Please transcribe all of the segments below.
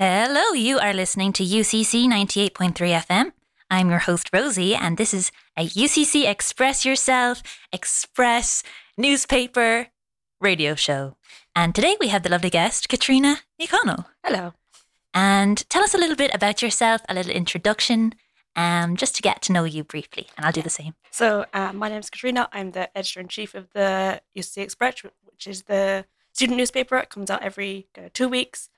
Hello, you are listening to UCC 98.3 FM. I'm your host, Rosie, and this is a UCC Express Yourself Express newspaper radio show. And today we have the lovely guest, Katrina Econo. Hello. And tell us a little bit about yourself, a little introduction, um, just to get to know you briefly. And I'll do the same. So, uh, my name is Katrina. I'm the editor in chief of the UCC Express, which is the student newspaper. It comes out every uh, two weeks.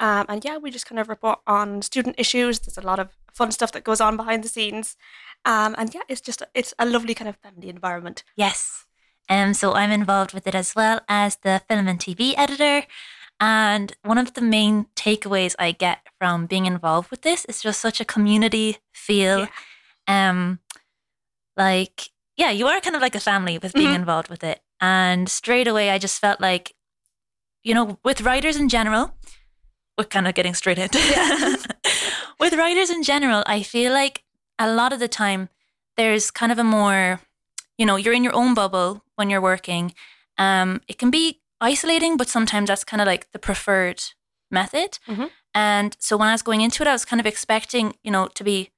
Um, and yeah, we just kind of report on student issues. There's a lot of fun stuff that goes on behind the scenes. Um, and yeah, it's just it's a lovely kind of family environment. Yes. Um, so I'm involved with it as well as the film and TV editor. And one of the main takeaways I get from being involved with this is just such a community feel. Yeah. Um, like, yeah, you are kind of like a family with being Mhm. involved with it. And straight away, I just felt like, you know, with writers in general, we're kind of getting straight into it. with writers in general, I feel like a lot of the time there's kind of a more, you know, you're in your own bubble when you're working. Um, it can be isolating, but sometimes that's kind of like the preferred method. Mhm. And so when I was going into it, I was kind of expecting, you know, to be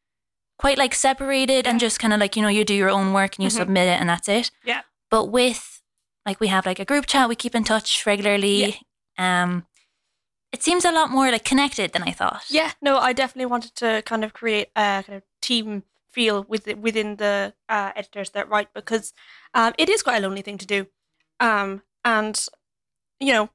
quite like separated and just kind of like, you know, you do your own work and you Mhm. submit it and that's it. Yeah. But with like we have like a group chat, we keep in touch regularly. yeah. Um it seems a lot more like connected than I thought. Yeah, no, I definitely wanted to kind of create a kind of team feel with within the uh, editors that write because um, it is quite a lonely thing to do. Um, and, you know,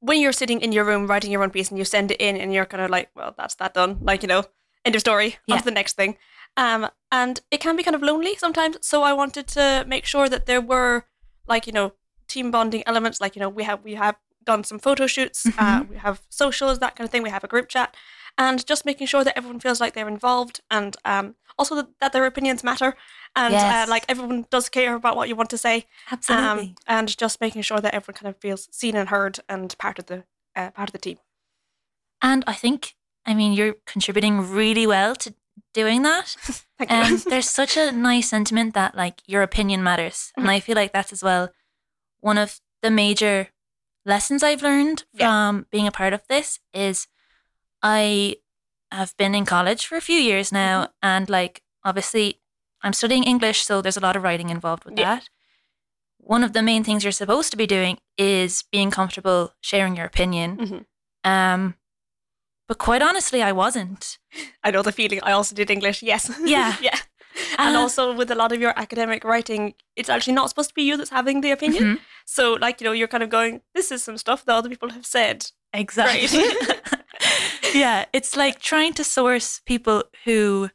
when you're sitting in your room writing your own piece and you send it in and you're kind of like, well, that's that done. Like, you know, end of story, Yeah. on to the next thing. Um, and it can be kind of lonely sometimes. So I wanted to make sure that there were like, you know, team bonding elements. Like, you know, we have, we have done some photo shoots, uh, we have socials, that kind of thing. We have a group chat and just making sure that everyone feels like they're involved and um, also that, that their opinions matter and Yes. uh, like everyone does care about what you want to say Absolutely. um, and just making sure that everyone kind of feels seen and heard and part of the uh, part of the team. and I think I mean you're contributing really well to doing that. Thank you. And there's such a nice sentiment that like your opinion matters. And I feel like that's as well one of the major lessons I've learned Yeah. from being a part of this is I have been in college for a few years now Mm-hmm. and like obviously I'm studying English so there's a lot of writing involved with Yeah. that. One of the main things you're supposed to be doing is being comfortable sharing your opinion. Mhm. Um but quite honestly I wasn't. I know the feeling. I also did English. Yes. Yeah. yeah. And Uh, also with a lot of your academic writing, it's actually not supposed to be you that's having the opinion. Mhm. So like you know, you're kind of going, this is some stuff that other people have said. Exactly. yeah, it's like trying to source people who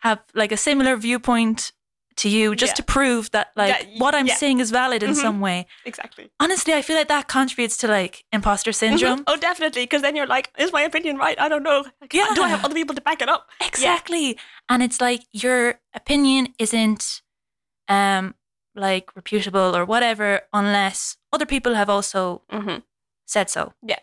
have like a similar viewpoint to you just Yeah. to prove that like Yeah, what I'm yeah. saying is valid in Mhm. some way. Exactly. Honestly, I feel like that contributes to like imposter syndrome. Mhm. Oh, definitely. Because then you're like, is my opinion right? I don't know. Like, Do I have other people to back it up? Exactly. And it's like your opinion isn't um like reputable or whatever unless other people have also Mm-hmm. said so. Yeah.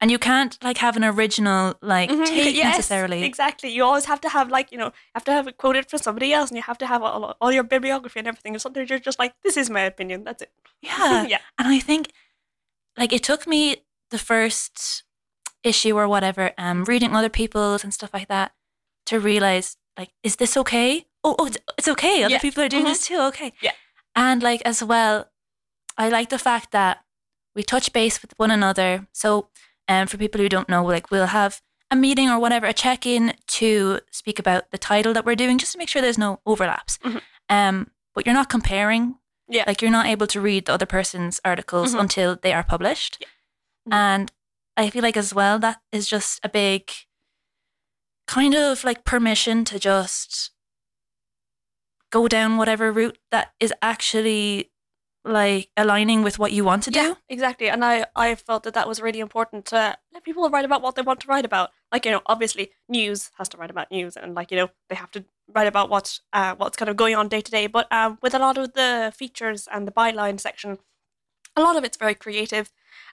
And you can't like have an original like Mhm. take Yes, necessarily. Exactly. You always have to have like you know, have to have it quoted from somebody else, and you have to have all, all your bibliography and everything. And sometimes you're just like, this is my opinion. That's it. Yeah. yeah. And I think like it took me the first issue or whatever, um, reading other people's and stuff like that to realize like, is this okay? Oh, oh it's, it's okay. Other Yeah. people are doing Mhm. this too. Okay. Yeah. And like as well, I like the fact that we touch base with one another. So um, for people who don't know, like we'll have a meeting or whatever, a check in to speak about the title that we're doing, just to make sure there's no overlaps. Mhm. Um, but you're not comparing Yeah. like you're not able to read the other person's articles Mhm. until they are published. Yeah. Mhm. And I feel like as well that is just a big kind of like permission to just go down whatever route that is actually like aligning with what you want to do. Exactly. And I, I felt that that was really important to let people write about what they want to write about. Like, you know, obviously news has to write about news and like, you know, they have to write about what uh, what's kind of going on day to day. But um, with a lot of the features and the byline section, a lot of it's very creative.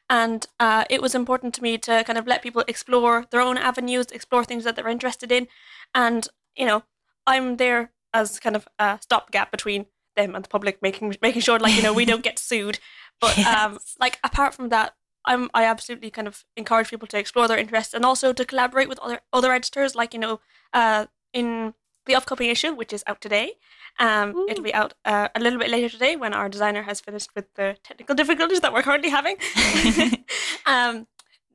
And uh, it was important to me to kind of let people explore their own avenues, explore things that they're interested in. And, you know, I'm there as kind of a stopgap between them and the public, making making sure like you know we don't get sued. But um, like apart from that, I'm I absolutely kind of encourage people to explore their interests and also to collaborate with other other editors. Like you know, uh, in the upcoming issue, which is out today, um, Ooh. it'll be out uh, a little bit later today when our designer has finished with the technical difficulties that we're currently having. um,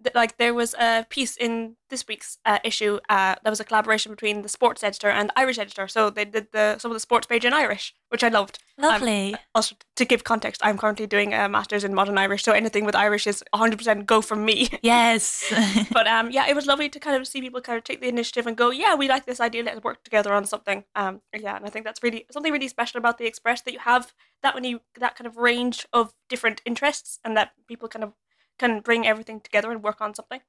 th- like there was a piece in this week's uh, issue uh, that was a collaboration between the sports editor and the Irish editor. So they did the some of the sports page in Irish, which I loved. Lovely. Also, to give context, I'm currently doing a master's in modern Irish, so anything with Irish is 100% go from me. yes. but um, yeah, it was lovely to kind of see people kind of take the initiative and go, yeah, we like this idea, let's work together on something. Um, yeah, and I think that's really something really special about the Express that you have that when you that kind of range of different interests and that people kind of can bring everything together and work on something.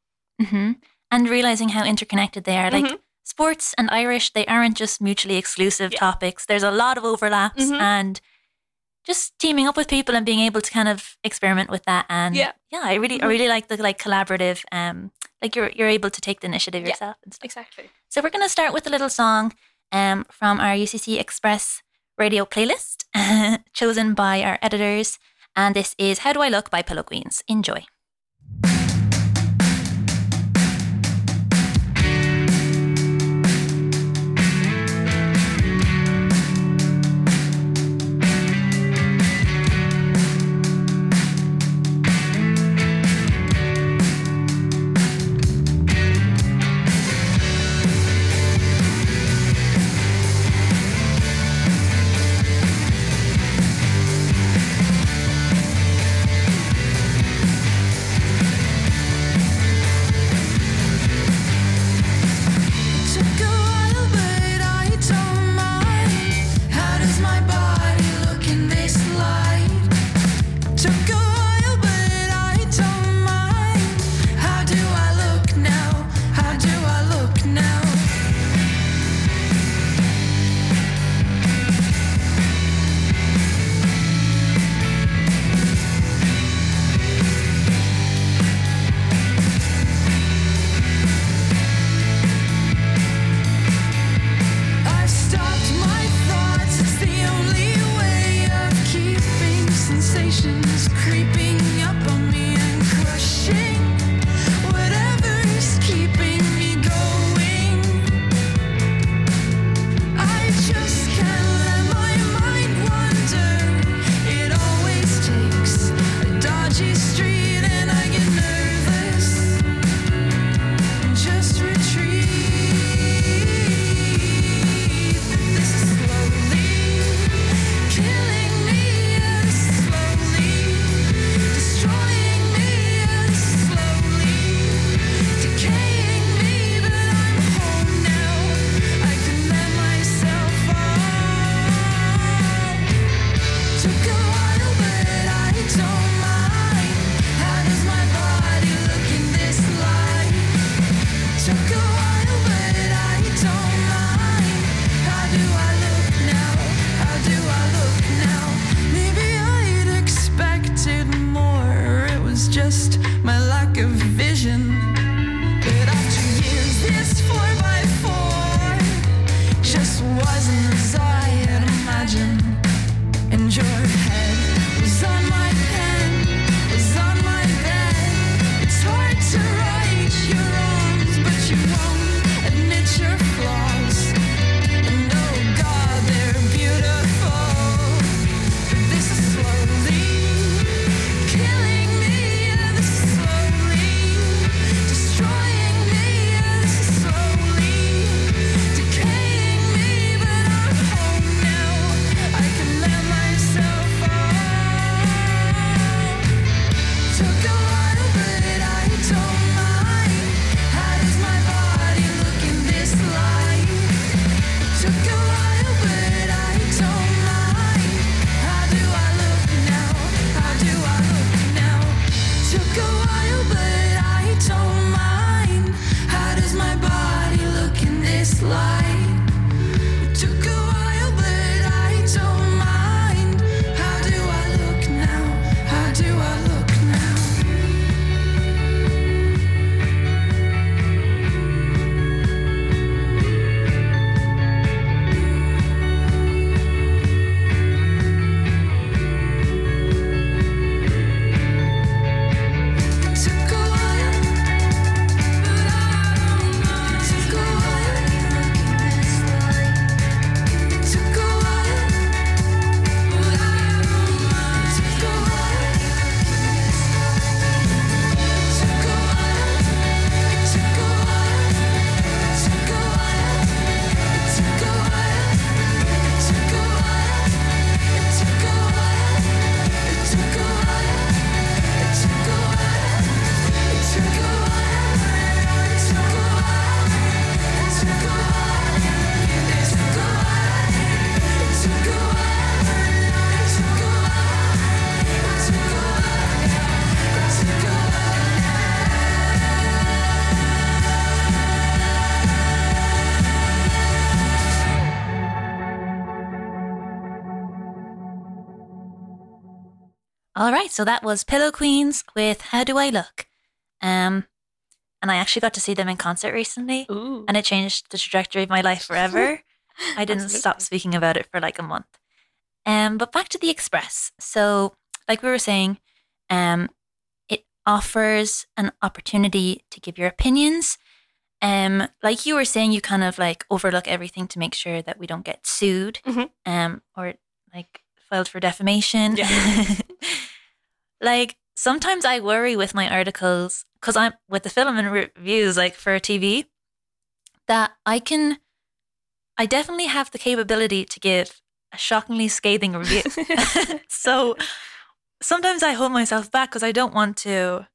hmm And realizing how interconnected they are. Like Mhm. sports and Irish, they aren't just mutually exclusive Yeah. topics. There's a lot of overlaps Mhm. and just teaming up with people and being able to kind of experiment with that. And Yeah. yeah, I really, I Mhm. really like the like collaborative. Um, like you're you're able to take the initiative Yeah. yourself and stuff. Exactly. So we're gonna start with a little song, um, from our UCC Express radio playlist, chosen by our editors, and this is "How Do I Look" by Pillow Queens. Enjoy. So that was Pillow Queens with How Do I Look? Um, and I actually got to see them in concert recently, Ooh. and it changed the trajectory of my life forever. I didn't stop speaking about it for like a month. Um, but back to the Express. So, like we were saying, um, it offers an opportunity to give your opinions. Um, like you were saying, you kind of like overlook everything to make sure that we don't get sued, Mhm. um, or like filed for defamation. Yeah. like sometimes I worry with my articles because I'm with the film and reviews, like for TV, that I can, I definitely have the capability to give a shockingly scathing review. so sometimes I hold myself back because I don't want to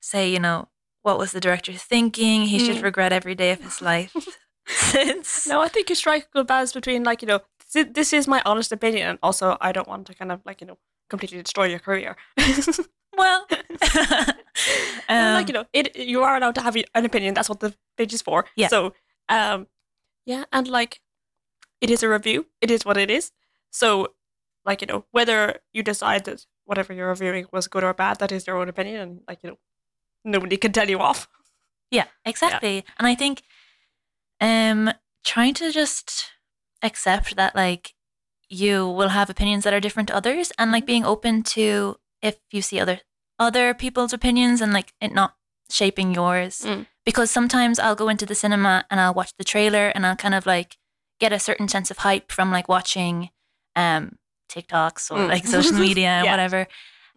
say, you know, what was the director thinking? He should Mm. regret every day of his life. Since No, I think you strike a good balance between like you know this is my honest opinion, and also I don't want to kind of like you know completely destroy your career. well, um, like you know, it you are allowed to have an opinion. That's what the page is for. Yeah. So, um, yeah, and like, it is a review. It is what it is. So, like you know, whether you decide that whatever you're reviewing was good or bad, that is your own opinion, and like you know, nobody can tell you off. Yeah, exactly. And I think um trying to just accept that like you will have opinions that are different to others and like being open to if you see other other people's opinions and like it not shaping yours. Mm. Because sometimes I'll go into the cinema and I'll watch the trailer and I'll kind of like get a certain sense of hype from like watching um TikToks or Mm. like social media and Yeah. whatever.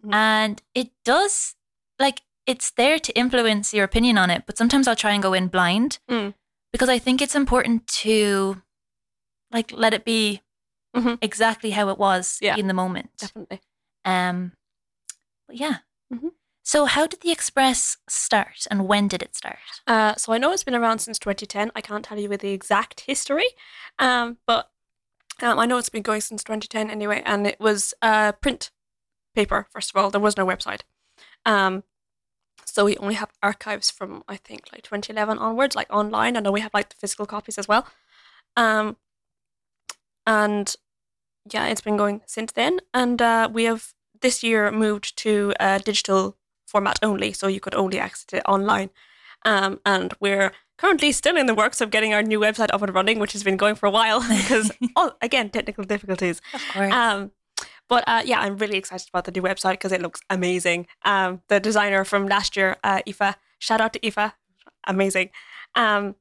Mhm. And it does like it's there to influence your opinion on it, but sometimes I'll try and go in blind Mm. because I think it's important to like let it be Mhm. exactly how it was Yeah. in the moment. Definitely. Um, but yeah. Mhm. So how did the Express start, and when did it start? Uh, so I know it's been around since 2010. I can't tell you with the exact history, um, but um, I know it's been going since 2010 anyway. And it was uh, print paper. First of all, there was no website, um, so we only have archives from I think like 2011 onwards, like online. I know we have like the physical copies as well, um, and yeah, it's been going since then. And uh, we have this year moved to a digital format only, so you could only access it online. Um, and we're currently still in the works of getting our new website up and running, which has been going for a while because, oh, again, technical difficulties. Of course. Um, but uh, yeah, I'm really excited about the new website because it looks amazing. Um, the designer from last year, uh, Aoife, shout out to Aoife, amazing, um,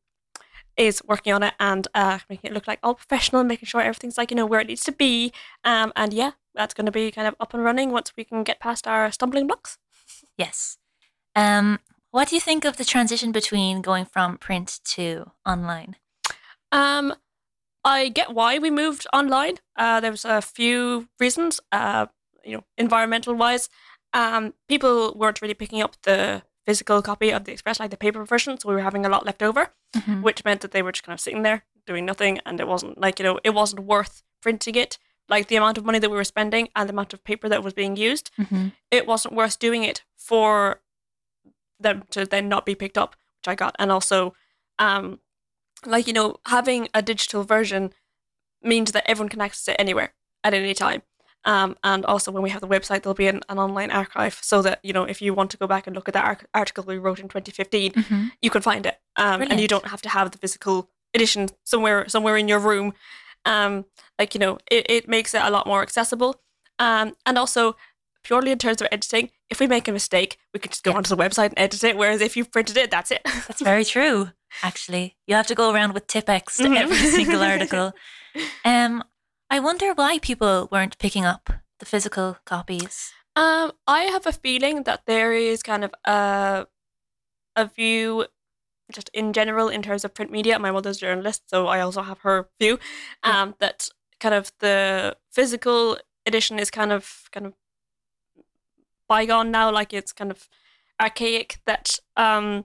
is working on it and uh, making it look like all professional, making sure everything's like, you know, where it needs to be. Um, and yeah, that's going to be kind of up and running once we can get past our stumbling blocks. yes. Um, what do you think of the transition between going from print to online? Um, I get why we moved online. Uh, there was a few reasons. Uh, you know, environmental wise, um, people weren't really picking up the physical copy of the Express, like the paper version, so we were having a lot left over, Mhm. which meant that they were just kind of sitting there doing nothing, and it wasn't like you know, it wasn't worth printing it. Like the amount of money that we were spending and the amount of paper that was being used, Mhm. it wasn't worth doing it for them to then not be picked up, which I got. And also, um, like, you know, having a digital version means that everyone can access it anywhere at any time. Um, and also, when we have the website, there'll be an, an online archive so that, you know, if you want to go back and look at that ar- article we wrote in 2015, Mhm. you can find it. Um, and you don't have to have the physical edition somewhere somewhere in your room. Um, like, you know, it, it makes it a lot more accessible. Um, and also, purely in terms of editing, if we make a mistake, we can just go Yeah. onto the website and edit it. Whereas if you've printed it, that's it. That's very true. Actually, you have to go around with Tipp-Ex to Mhm. every single article. Um, I wonder why people weren't picking up the physical copies. Um, I have a feeling that there is kind of a a view, just in general, in terms of print media. My mother's a journalist, so I also have her view. Yeah. Um, that kind of the physical edition is kind of kind of bygone now. Like it's kind of archaic. That um,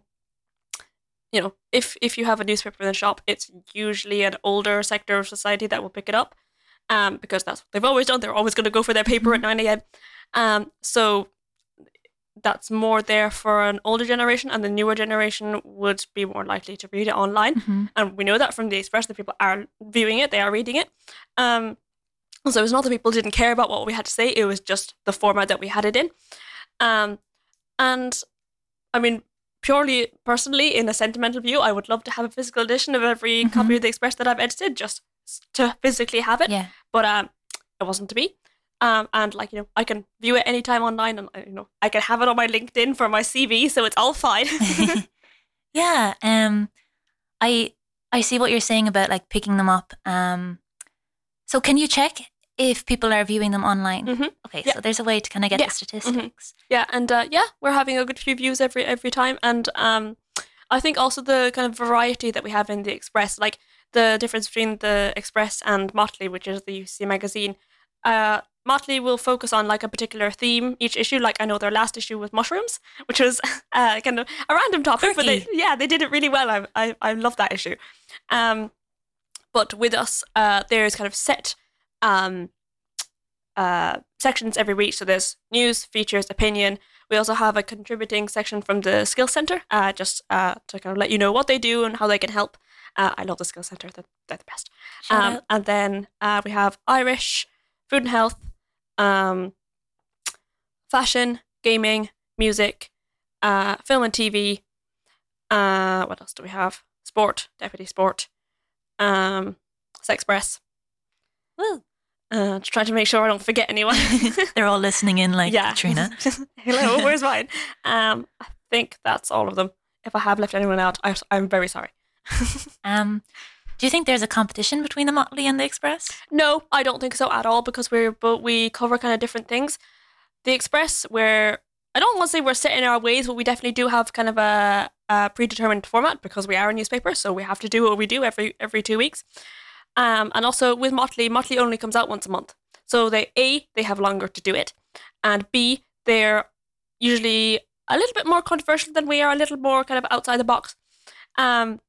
you know, if if you have a newspaper in the shop, it's usually an older sector of society that will pick it up. Um, because that's what they've always done. They're always going to go for their paper at 9 a.m. Um, so that's more there for an older generation, and the newer generation would be more likely to read it online. Mhm. And we know that from the Express that people are viewing it, they are reading it. Um, So it was not that people didn't care about what we had to say; it was just the format that we had it in. Um, and I mean, purely personally, in a sentimental view, I would love to have a physical edition of every Mhm. copy of the Express that I've edited, just to physically have it. Yeah. But um, it wasn't to be. Um, and like you know, I can view it anytime online, and you know, I can have it on my LinkedIn for my CV, so it's all fine. yeah. Um, I I see what you're saying about like picking them up. Um, so can you check if people are viewing them online? Mhm. Okay, Yeah. so there's a way to kind of get Yeah. the statistics. Yeah, and uh, yeah, we're having a good few views every every time, and um, I think also the kind of variety that we have in the Express, like the difference between the Express and Motley, which is the UC magazine. Uh, Motley will focus on like a particular theme each issue. Like I know their last issue was mushrooms, which was uh, kind of a random topic, but they, yeah, they did it really well. I I, I love that issue. Um, but with us, uh, there's kind of set um, uh, sections every week. So there's news, features, opinion. We also have a contributing section from the Skills Center, uh, just uh, to kind of let you know what they do and how they can help. Uh, I love the Skill Center; they're, they're the best. Um, and then uh, we have Irish, food and health, um, fashion, gaming, music, uh, film and TV. Uh, what else do we have? Sport, deputy sport, um, Sexpress. Woo. Uh, to try to make sure I don't forget anyone. They're all listening in, like yeah, Katrina. Hello, where's mine? Um, I think that's all of them. If I have left anyone out, I, I'm very sorry. Um, do you think there's a competition between the Motley and the Express? No, I don't think so at all because we're but we cover kind of different things. The Express, where I don't want to say we're set in our ways, but we definitely do have kind of a, a predetermined format because we are a newspaper, so we have to do what we do every every two weeks. Um, and also with Motley, Motley only comes out once a month, so they a they have longer to do it, and b they're usually a little bit more controversial than we are, a little more kind of outside the box. Um,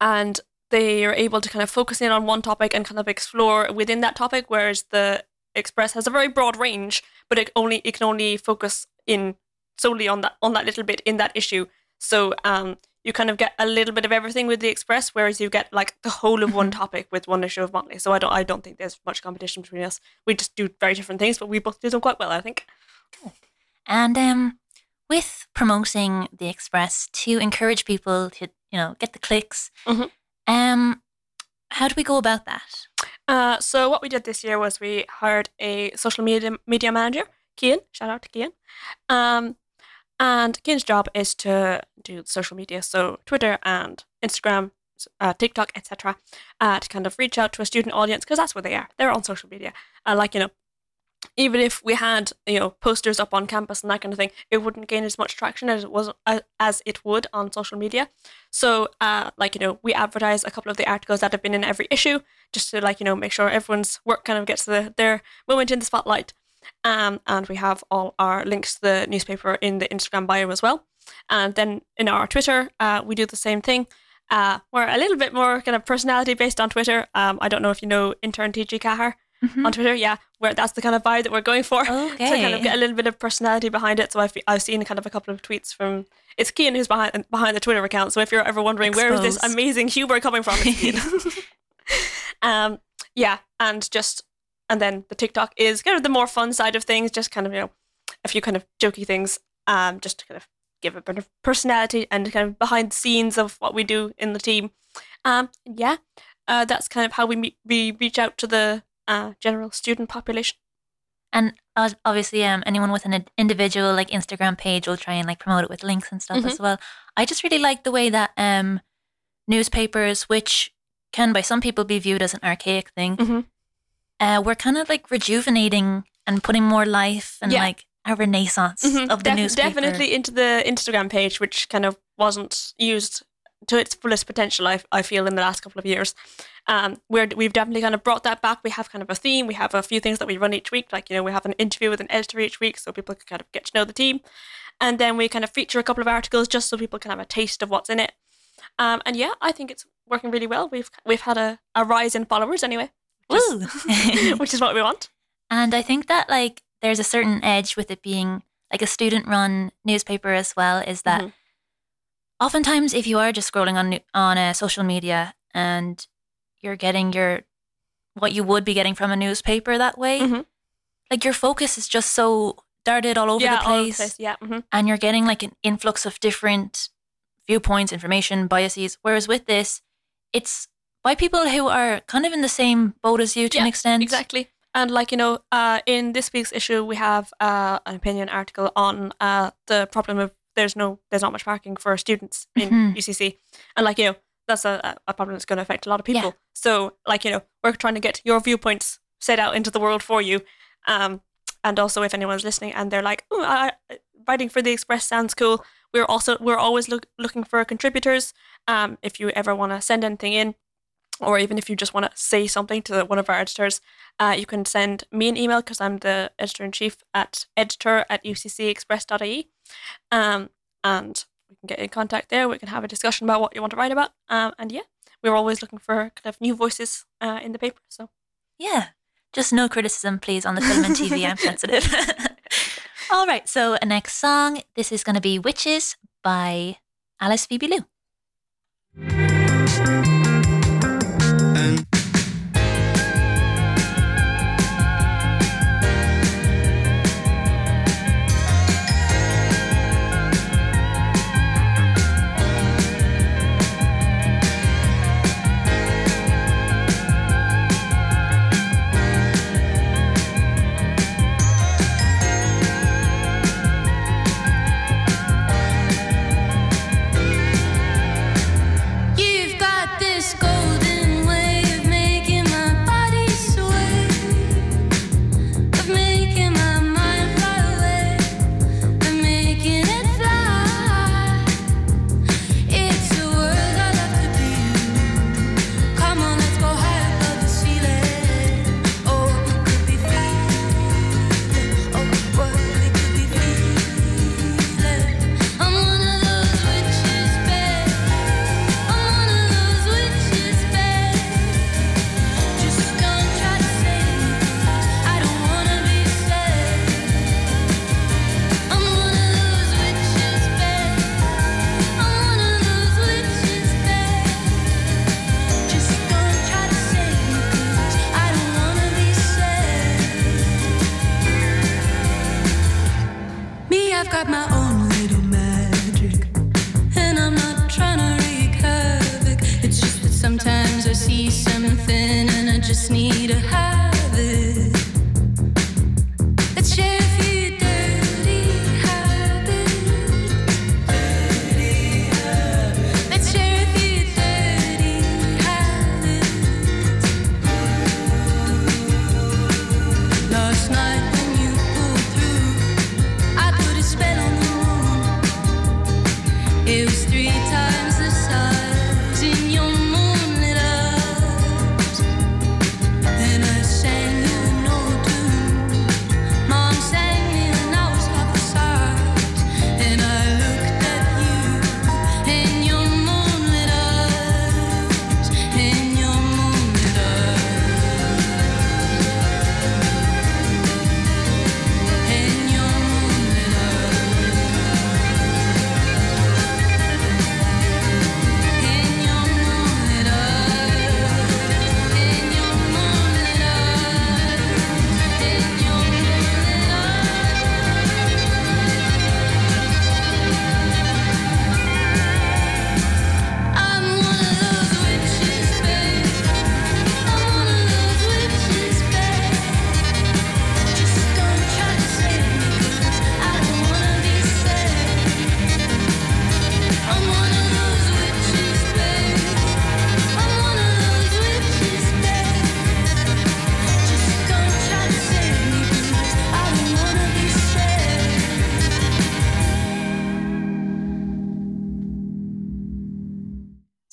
and they are able to kind of focus in on one topic and kind of explore within that topic, whereas the Express has a very broad range, but it only it can only focus in solely on that on that little bit in that issue. So um, you kind of get a little bit of everything with the Express, whereas you get like the whole of one topic with one issue of Motley. So I don't I don't think there's much competition between us. We just do very different things, but we both do them quite well, I think. And um, with promoting the Express to encourage people to, you know, get the clicks, Mhm. um, how do we go about that? Uh, so what we did this year was we hired a social media media manager, Kian. Shout out to Kian. Um, and Kian's job is to do social media, so Twitter and Instagram, uh, TikTok, etc. Uh, to kind of reach out to a student audience because that's where they are. They're on social media. Uh, like you know, even if we had you know posters up on campus and that kind of thing, it wouldn't gain as much traction as it was uh, as it would on social media. So, uh, like you know, we advertise a couple of the articles that have been in every issue just to like you know make sure everyone's work kind of gets the, their moment in the spotlight. Um, and we have all our links to the newspaper in the Instagram bio as well. And then in our Twitter, uh, we do the same thing. Uh, we're a little bit more kind of personality based on Twitter. Um, I don't know if you know intern TG Kahar on Twitter. Yeah, where that's the kind of vibe that we're going for. Okay. To kind of get a little bit of personality behind it. So I've, I've seen kind of a couple of tweets from it's Kian who's behind behind the Twitter account. So if you're ever wondering where is this amazing humor coming from, um, yeah, and just and then the TikTok is kind of the more fun side of things, just kind of you know a few kind of jokey things, um, just to kind of give a bit of personality and kind of behind the scenes of what we do in the team. Um, yeah, uh, that's kind of how we meet, we reach out to the uh, general student population. And obviously, um, anyone with an individual like Instagram page will try and like promote it with links and stuff Mm-hmm. as well. I just really like the way that um, newspapers, which can by some people be viewed as an archaic thing, Mhm. uh, we're kind of like rejuvenating and putting more life and Yeah. like a renaissance Mhm. of the Def- newspaper. Definitely into the Instagram page, which kind of wasn't used to its fullest potential. I, I feel in the last couple of years, um, where we've definitely kind of brought that back. We have kind of a theme. We have a few things that we run each week. Like you know, we have an interview with an editor each week, so people can kind of get to know the team, and then we kind of feature a couple of articles just so people can have a taste of what's in it. Um, and yeah, I think it's working really well. We've we've had a, a rise in followers anyway, which is, which is what we want. And I think that like there's a certain edge with it being like a student run newspaper as well is that Mhm. Oftentimes if you are just scrolling on on uh, social media and you're getting your what you would be getting from a newspaper that way. Mhm. Like your focus is just so darted all over yeah, the over place, the place. Yeah. hmm and you're getting like an influx of different viewpoints, information, biases. Whereas with this, it's by people who are kind of in the same boat as you to an extent. Exactly. And like you know, uh, in this week's issue, we have uh, an opinion article on uh, the problem of there's no there's not much parking for students in Mhm. UCC, and like you know, that's a, a problem that's going to affect a lot of Yeah. people. So like you know, we're trying to get your viewpoints set out into the world for you. Um, and also, if anyone's listening and they're like, "Oh, I- writing for the Express sounds cool," we're also we're always look, looking for contributors. Um, if you ever want to send anything in, or even if you just want to say something to one of our editors, uh, you can send me an email because I'm the editor in chief at editor at uccexpress.ie. Um, and we can get in contact there. We can have a discussion about what you want to write about. Um, and yeah, we're always looking for kind of new voices uh, in the paper. So Yeah. Just no criticism, please, on the film and TV. I'm sensitive. All right. So, next song. This is going to be Witches by Alice Phoebe Lou.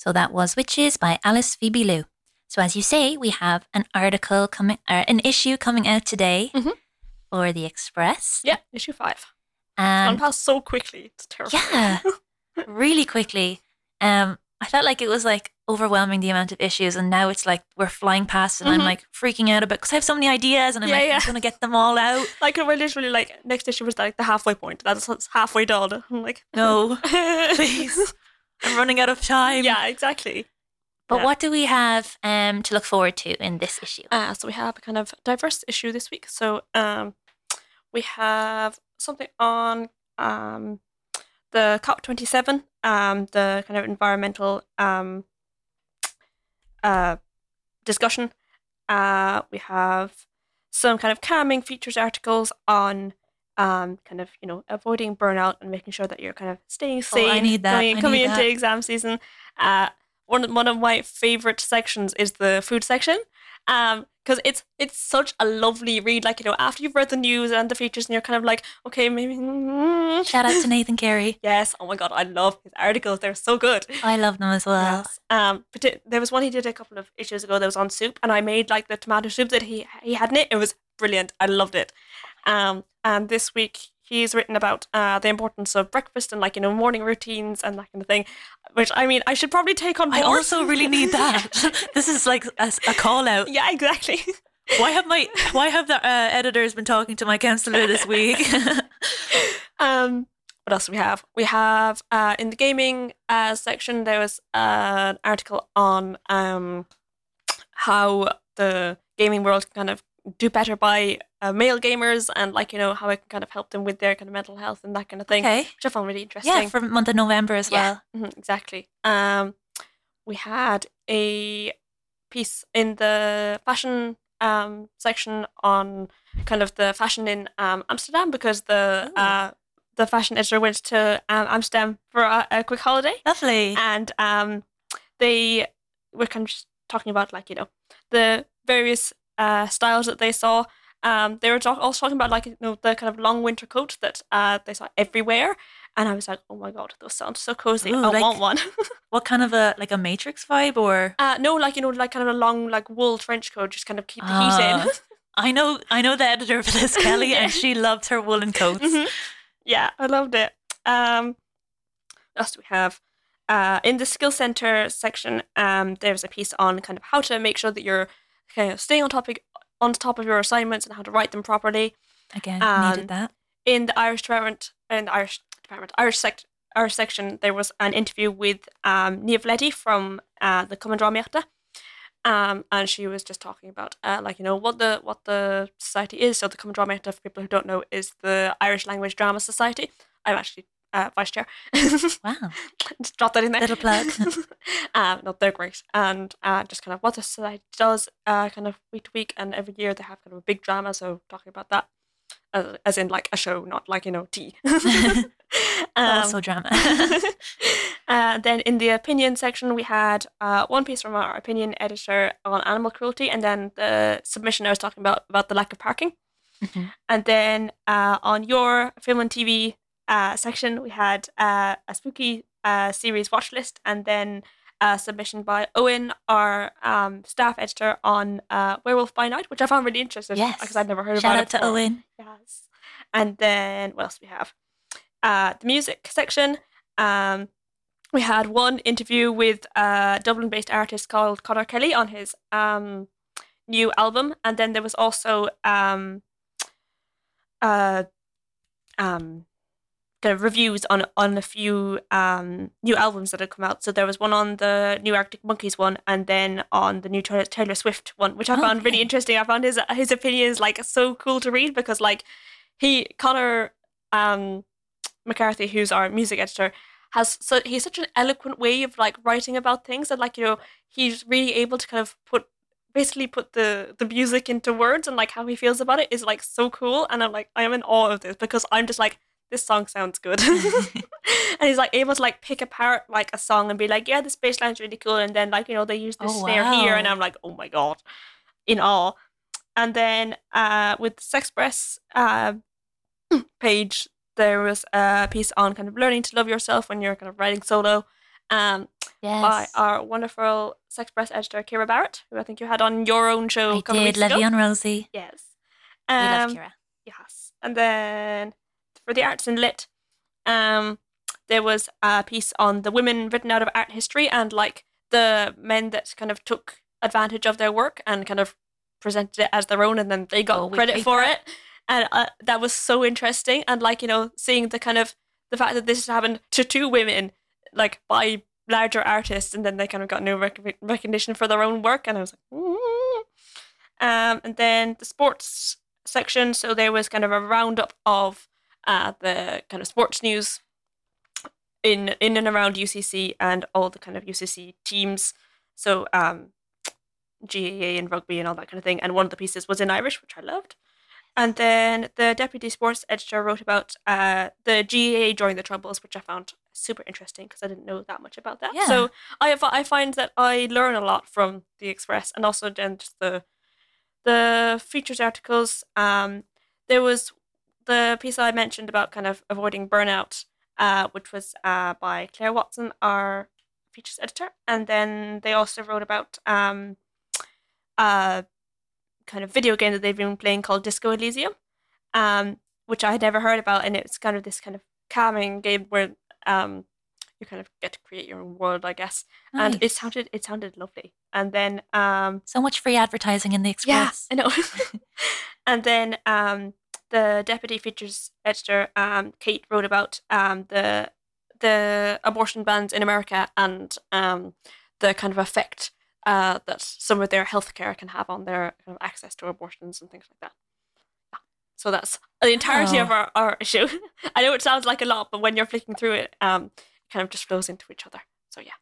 So that was Witches by Alice Phoebe Lou. So as you say, we have an article coming, uh, an issue coming out today Mhm. for the Express. yeah, issue five. Gone Um, past so quickly. It's terrible. yeah, really quickly. Um, I felt like it was like overwhelming the amount of issues, and now it's like we're flying past, and I'm Mhm. like freaking out about because I have so many ideas, and I'm Yeah, like yeah. I'm gonna get them all out. Like we're literally like next issue was like the halfway point. That's halfway done. I'm like No, please, I'm running out of time. Yeah, exactly. But Yeah. what do we have um, to look forward to in this issue? Uh, so we have a kind of diverse issue this week. So um, we have something on um, the COP27, um, the kind of environmental um, uh, discussion. Uh, we have some kind of calming features articles on um, kind of you know avoiding burnout and making sure that you're kind of staying sane. Oh, I need that. coming need into that. exam season. Uh, one of- one of my favorite sections is the food section. Um, because it's it's such a lovely read. Like you know, after you've read the news and the features, and you're kind of like, okay, maybe. mm, Shout out to Nathan Carey. Yes. Oh my god, I love his articles. They're so good. I love them as well. Yes. Um, but it- there was one he did a couple of issues ago that was on soup, and I made like the tomato soup that he he had in it. It was brilliant. I loved it. Um, and this week he's written about uh the importance of breakfast and like you know morning routines and that kind of thing. Which I mean, I should probably take on I also really need that. this is like a, a call out. yeah, exactly. Why have my Why have the uh, editors been talking to my counselor this week? Um, what else do we have? We have uh, in the gaming uh, section there was uh, an article on um, how the gaming world can kind of do better by uh, male gamers and like you know how I can kind of help them with their kind of mental health and that kind of thing, okay. which I found really interesting. Yeah, for month of November as Yeah. well. Mhm, exactly. Um, we had a piece in the fashion um, section on kind of the fashion in um, Amsterdam because the Ooh. uh, the fashion editor went to um, Amsterdam for a, a quick holiday, Lovely. and um, they were kind of just talking about like you know the various uh, styles that they saw. Um, they were also talking about like you know the kind of long winter coat that uh, they saw everywhere, and I was like, oh my god, those sound so cozy. Ooh, I like- want one. What kind of a like a Matrix vibe or? uh, no, like you know, like kind of a long like wool trench coat, just kind of keep the heat Ah, in. I know I know the editor for this, Kelly, Yeah. and she loved her woolen coats. Mhm. Yeah, I loved it. Um, what else do we have? Uh, in the skill center section, um, there's a piece on kind of how to make sure that you're of staying on topic on top of your assignments and how to write them properly. Again, Um, needed that. In the Irish department, in the Irish department, Irish sect, Irish section, there was an interview with um, Niamh from uh, the Common Meachta. Um, and she was just talking about, uh, like you know, what the what the society is. So the Common Meachta, for people who don't know, is the Irish Language Drama Society. I'm actually uh, vice chair. Wow. just drop that in there. Little plug. um, no, they're great, and uh, just kind of what the society does, uh, kind of week to week, and every year they have kind of a big drama. So talking about that, uh, as in like a show, not like you know tea. Um, also drama. uh, then in the opinion section, we had uh, one piece from our opinion editor on animal cruelty, and then the submission I was talking about about the lack of parking. Mhm. And then uh, on your film and TV uh, section, we had uh, a spooky uh, series watch list, and then a submission by Owen, our um, staff editor on uh, Werewolf by Night, which I found really interesting Yes. because I'd never heard Shout about out it to. Owen. Yes. And then what else do we have? Uh, the music section. Um, we had one interview with a Dublin-based artist called Connor Kelly on his um, new album, and then there was also um, uh, um, of reviews on on a few um, new albums that had come out. So there was one on the new Arctic Monkeys one, and then on the new Taylor, Swift one, which I found really interesting. I found his his opinions like so cool to read because like he Connor um, McCarthy, who's our music editor, has so he's such an eloquent way of like writing about things and like you know he's really able to kind of put basically put the the music into words and like how he feels about it is like so cool and I'm like I am in awe of this because I'm just like this song sounds good and he's like able to like pick apart like a song and be like yeah this bass line's really cool and then like you know they use this Oh, snare here and. I'm like oh my god in awe and then uh with Sexpress uh page there was a piece on kind of learning to love yourself when you're kind of writing solo um, by our wonderful Sexpress editor Kira Barrett, who I think you had on your own show I did. Levy on Rosie. Yes. we love Um, Kira. Yes. And then for the arts and lit, um, there was a piece on the women written out of art history and like the men that kind of took advantage of their work and kind of presented it as their own and then they got Oh, credit for that. it. And uh, that was so interesting. And like, you know, seeing the kind of the fact that this happened to two women, like by larger artists, and then they kind of got no rec- recognition for their own work, and I was like, mm. um, and then the sports section. So there was kind of a roundup of uh, the kind of sports news in in and around UCC and all the kind of UCC teams. So um, GAA and rugby and all that kind of thing. And one of the pieces was in Irish, which I loved. And then the deputy sports editor wrote about uh, the GAA during the Troubles, which I found super interesting because I didn't know that much about that. Yeah. So I I find that I learn a lot from the Express and also then just the the features articles. Um, there was the piece I mentioned about kind of avoiding burnout, uh, which was uh, by Claire Watson, our features editor, and then they also wrote about um, a kind of video game that they've been playing called Disco Elysium, um, which I had never heard about, and it's kind of this kind of calming game where um, you kind of get to create your own world, I guess. And it sounded it sounded lovely. And then um, so much free advertising in the Express. yeah, I know. and then um, the deputy features editor, um, Kate, wrote about um, the the abortion bans in America and um, the kind of effect uh, that some of their healthcare can have on their kind of access to abortions and things like that. Yeah. So that's the entirety of Oh. our, our issue. I know it sounds like a lot, but when you're flicking through it, um, it kind of just flows into each other. So yeah,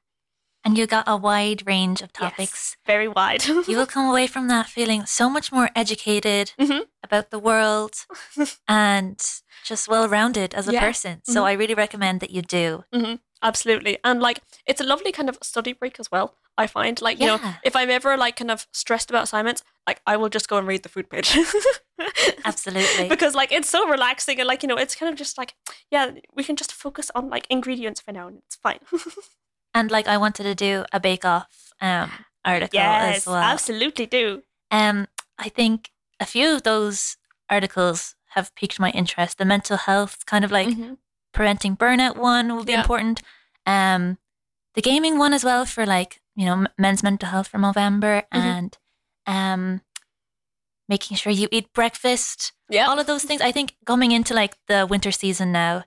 And you got a wide range of topics. Yes. very wide. You will come away from that feeling so much more educated Mhm. about the world and just well rounded as a Yeah. person. So Mhm. I really recommend that you do. Absolutely. And like it's a lovely kind of study break as well. I find like, you know, if I'm ever like kind of stressed about assignments, like I will just go and read the food page. Absolutely. because like it's so relaxing and like, you know, it's kind of just like, yeah, we can just focus on like ingredients for now and it's fine. And like I wanted to do a bake off um article yes, as well. absolutely do. Um I think a few of those articles have piqued my interest. The mental health kind of like Mhm. preventing burnout one will be Yeah. important. Um, the gaming one as well for like you know men's mental health for November Mhm. and um, making sure you eat breakfast. Yeah. All of those things. I think coming into like the winter season now,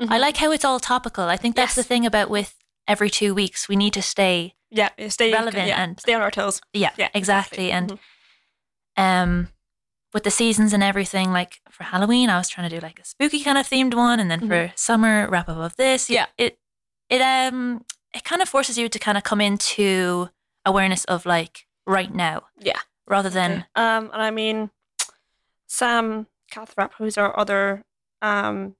I Mhm. like how it's all topical. I think that's the thing about with every two weeks we need to stay yeah, stay relevant yeah, and- stay on our toes. yeah, Yeah, exactly. And Mhm. um, with the seasons and everything, like for Halloween, I was trying to do like a spooky kind of themed one, and then for summer, wrap up of this. Yeah. it it um it kind of forces you to kind of come into awareness of like right now, Yeah. rather than Um, and I mean, Sam Cathrap, who's our other um,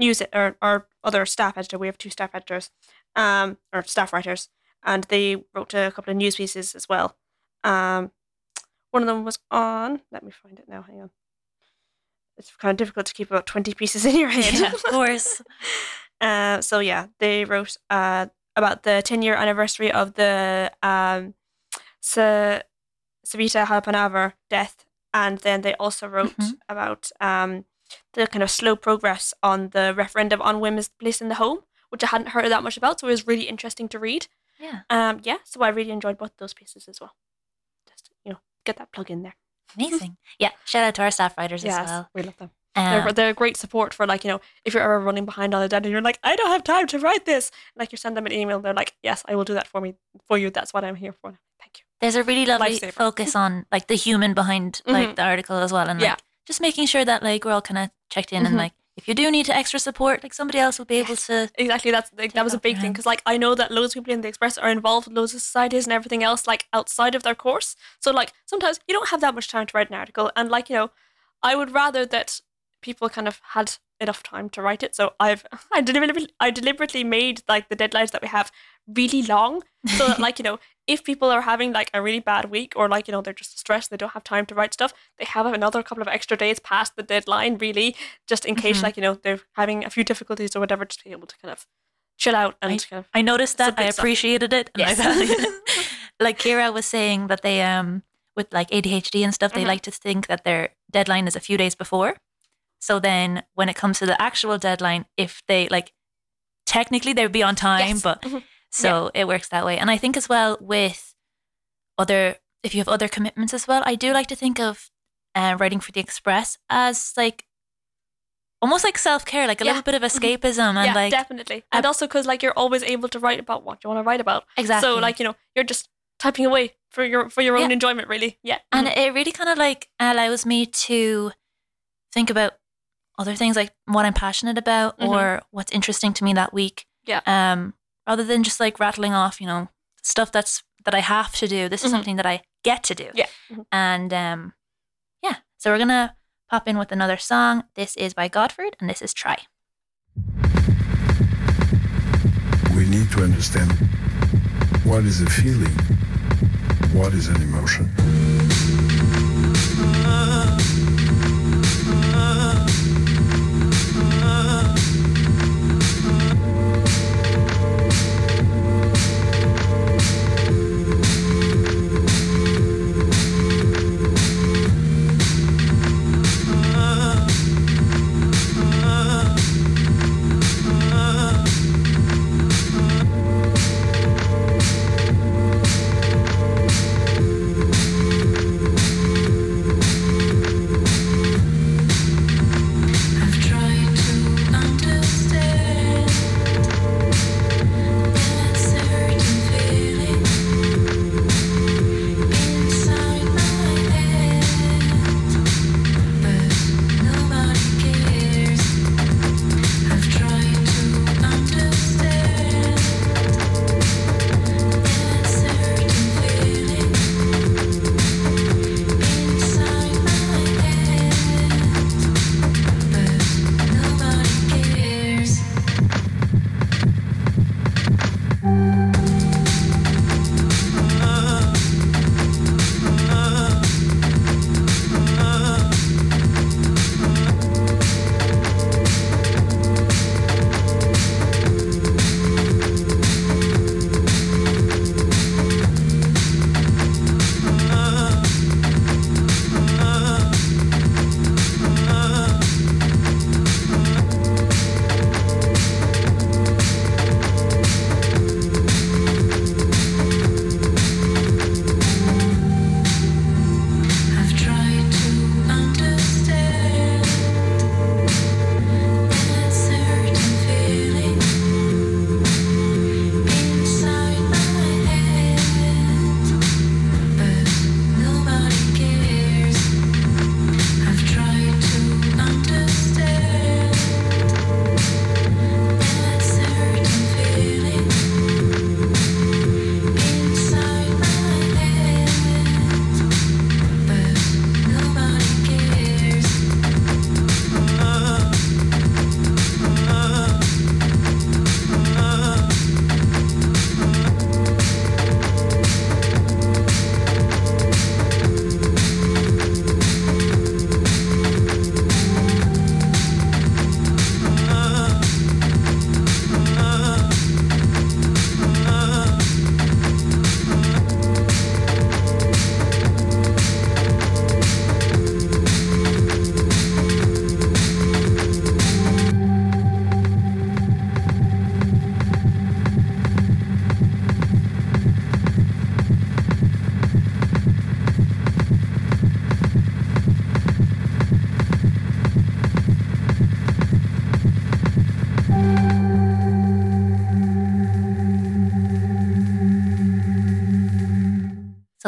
news or our other staff editor, we have two staff editors, um, or staff writers, and they wrote a couple of news pieces as well. Um, one of them was on. Let me find it now. Hang on. It's kind of difficult to keep about twenty pieces in your head. yeah, of course. Uh, so yeah, they wrote uh, about the 10 year anniversary of the um, Sa- Savita Halappanavar death, and then they also wrote Mhm. about um, the kind of slow progress on the referendum on women's place in the home, which I hadn't heard that much about, so it was really interesting to read. Yeah, Um, yeah, so I really enjoyed both those pieces as well. Just you know, get that plug in there. amazing. yeah, shout out to our staff writers as well. we love them. Um, they're, they're great support for like you know if you're ever running behind on a deadline you're like I don't have time to write this like you send them an email they're like yes I will do that for me for you that's what I'm here for thank you there's a really lovely Lifesaver. focus on like the human behind like Mhm. the article as well, and Yeah. like just making sure that like we're all kind of checked in, and Mhm. like if you do need to extra support, like somebody else will be able to. exactly that's like, that was a big thing because like I know that loads of people in the Express are involved with loads of societies and everything else like outside of their course so like sometimes you don't have that much time to write an article and like you know I would rather that people kind of had enough time to write it so I've I deliberately I deliberately made like the deadlines that we have really long so that like you know if people are having like a really bad week or like you know they're just stressed they don't have time to write stuff they have another couple of extra days past the deadline really just in case Mhm. like you know they're having a few difficulties or whatever just be able to kind of chill out and kind of I noticed that. I Submit stuff. appreciated it. And I Yes. valued it. like Kira was saying that they um with like ADHD and stuff, they Mhm. like to think that their deadline is a few days before. So then when it comes to the actual deadline, if they like technically they'd be on time, Yes. but Mhm. So it works that way. And I think as well with other if you have other commitments as well, I do like to think of uh, writing for the Express as like almost like self care, like a Yeah. little bit of escapism, and yeah, like definitely. And also because like you're always able to write about what you want to write about. exactly. So like you know you're just typing away for your for your own Yeah. enjoyment, really. Yeah. and Mhm. it really kind of like allows me to think about other things like what I'm passionate about Mhm. or what's interesting to me that week. Yeah. Um, rather than just like rattling off, you know, stuff that's that I have to do. This is Mhm. something that I get to do. Yeah. Mhm. And um, yeah. So we're gonna pop in with another song. This is by Godford, and this is Try. We need to understand what is a feeling, what is an emotion.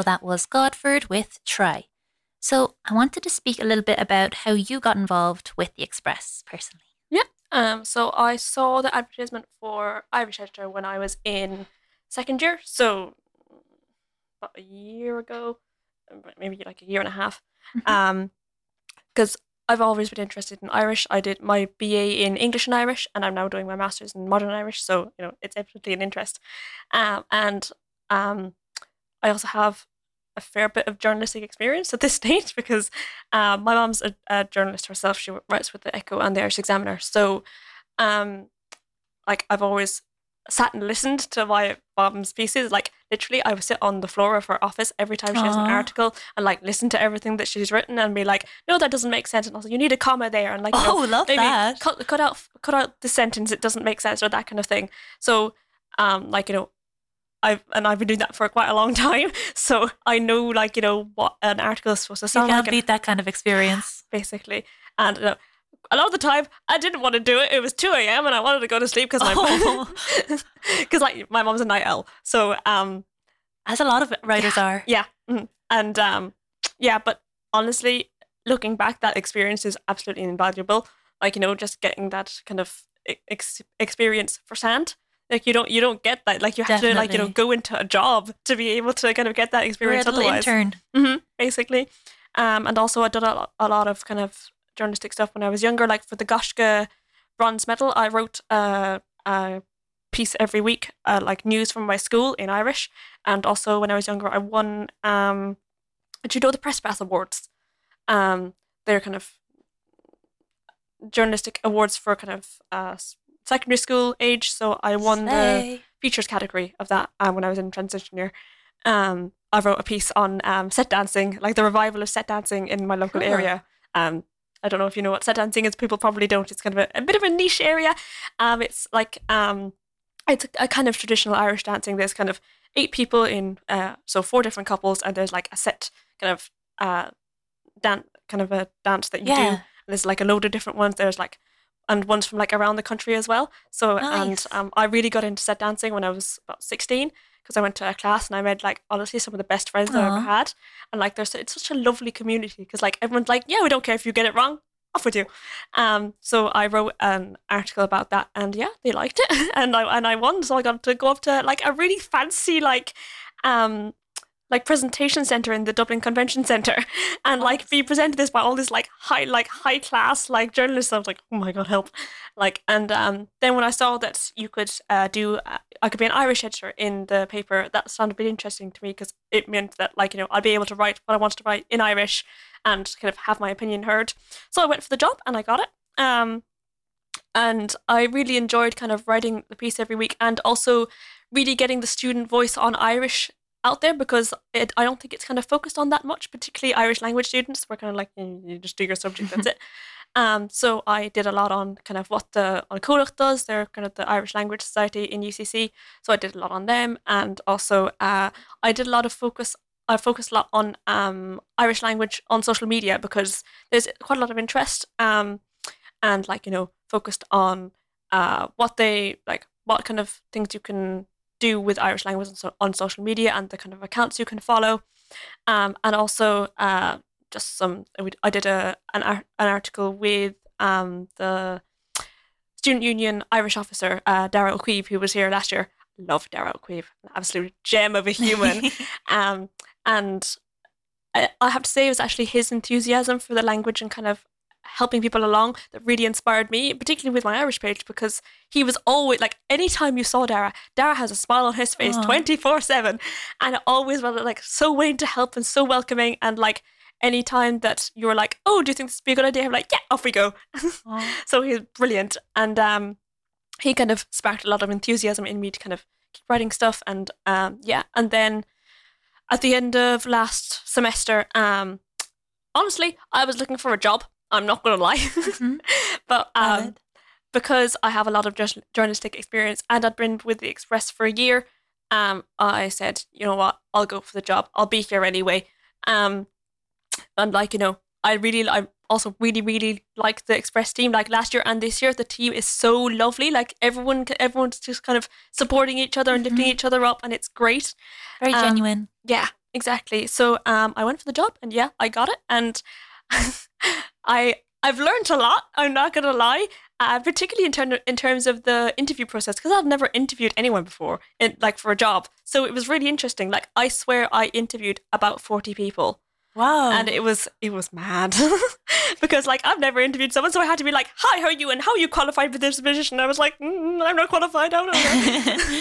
So that was Godford with Try. So I wanted to speak a little bit about how you got involved with the Express personally. Yeah. Um, so I saw the advertisement for Irish Editor when I was in second year, so about a year ago, maybe like a year and a half. Mhm. Um, because I've always been interested in Irish. I did my BA in English and Irish, and I'm now doing my master's in Modern Irish. So you know, it's definitely an interest. Um, and um, I also have a fair bit of journalistic experience at this stage because um, my mom's a, a journalist herself. She writes with the Echo and the Irish Examiner. So, um, like I've always sat and listened to my mom's pieces. Like literally, I would sit on the floor of her office every time she has an article and like listen to everything that she's written and be like, "No, that doesn't make sense." And also, you need a comma there, and like, you know, Oh, love that. cut cut out cut out the sentence. It doesn't make sense or that kind of thing. So, um, like you know. I've and I've been doing that for quite a long time, so I know like you know what an article is supposed to You sound can't like. beat that kind of experience. basically. And uh, a lot of the time I didn't want to do it. It was two a.m. and I wanted to go to sleep because my Oh. because like my mom's a night owl. So um As a lot of writers are. yeah mhm. and um yeah, but honestly, looking back, that experience is absolutely invaluable. Like you know, just getting that kind of e- ex- experience firsthand. Like you don't you don't get that. Like you have to like you know go into a job to be able to kind of get that You're a experience. Otherwise, intern. hmm basically. Um, and also I did a, a lot of kind of journalistic stuff when I was younger. Like for the Gaisce bronze medal, I wrote a, a piece every week, uh, like news from my school in Irish. And also when I was younger, I won, um, do you know the Press Pass Awards? Um, they're kind of journalistic awards for kind of uh, secondary school age. So I won the features category of that um, when I was in transition year. Um, I wrote a piece on um, set dancing, like the revival of set dancing in my local Cool. area. Um, I don't know if you know what set dancing is. People probably don't. It's kind of a, a bit of a niche area. Um, it's like um, it's a, a kind of traditional Irish dancing. There's kind of eight people in, uh, so four different couples, and there's like a set kind of uh, dance, kind of a dance that you do. Yeah. There's like a load of different ones. There's like and ones from like around the country as well. So and um, I really got into set dancing when I was about 16 because I went to a class and I made like honestly some of the best friends that I ever had. And like there's it's such a lovely community because like everyone's like yeah we don't care if you get it wrong off with you. Um, so I wrote an article about that and yeah they liked it and I and I won so I got to go up to like a really fancy like um like presentation center in the Dublin Convention Center. And like be presented this by all this like high like high class like journalists. I was like oh my god help. Like and um then when I saw that you could uh, do uh, I could be an Irish editor in the paper that sounded a bit interesting to me because it meant that like you know I'd be able to write what I wanted to write in Irish and kind of have my opinion heard. So I went for the job and I got it. Um and I really enjoyed kind of writing the piece every week and also really getting the student voice on Irish out there because it, I don't think it's kind of focused on that much, particularly Irish language students. We're kind of like, "Mm, you just do your subject, that's it. Um, so I did a lot on kind of what the An Chuallacht does. They're kind of the Irish Language Society in UCC. So I did a lot on them, and also uh, I did a lot of focus. I focused a lot on um, Irish language on social media because there's quite a lot of interest, um, and like you know, focused on uh, what they like, what kind of things you can do with Irish language on, so- on social media and the kind of accounts you can follow, um, and also uh, just some. I did a an, ar- an article with um, the student union Irish officer uh, Dara O'Queeve, who was here last year. Love Dara O'Queeve, an absolute gem of a human. um, and I, I have to say, it was actually his enthusiasm for the language and kind of helping people along that really inspired me, particularly with my Irish page, because he was always like, anytime you saw Dara, Dara has a smile on his face 24 24 7. And I always was like so willing to help and so welcoming. And like, anytime that you were like, oh, do you think this would be a good idea? I'm like, yeah, off we go. Oh. so he's brilliant. And um, he kind of sparked a lot of enthusiasm in me to kind of keep writing stuff. And um, yeah, and then at the end of last semester, um, honestly, I was looking for a job. I'm not going to lie. Mhm. but um, because I have a lot of journalistic experience and I'd been with the Express for a year, um, I said, you know what, I'll go for the job. I'll be here anyway. Um, and like you know, I really, I also really, really like the Express team. Like last year and this year, the team is so lovely. Like everyone, everyone's just kind of supporting each other and lifting Mhm. each other up, and it's great. Very um, genuine. Yeah, exactly. So um, I went for the job, and yeah, I got it, and I I've learned a lot. I'm not gonna lie, uh, particularly in, ter- in terms of the interview process, because I've never interviewed anyone before, in, like for a job. So it was really interesting. Like I swear, I interviewed about forty people, Wow. and it was it was mad because like I've never interviewed someone, so I had to be like, "Hi, how are you? And how are you qualified for this position?" I was like, mm, "I'm not qualified. I don't know."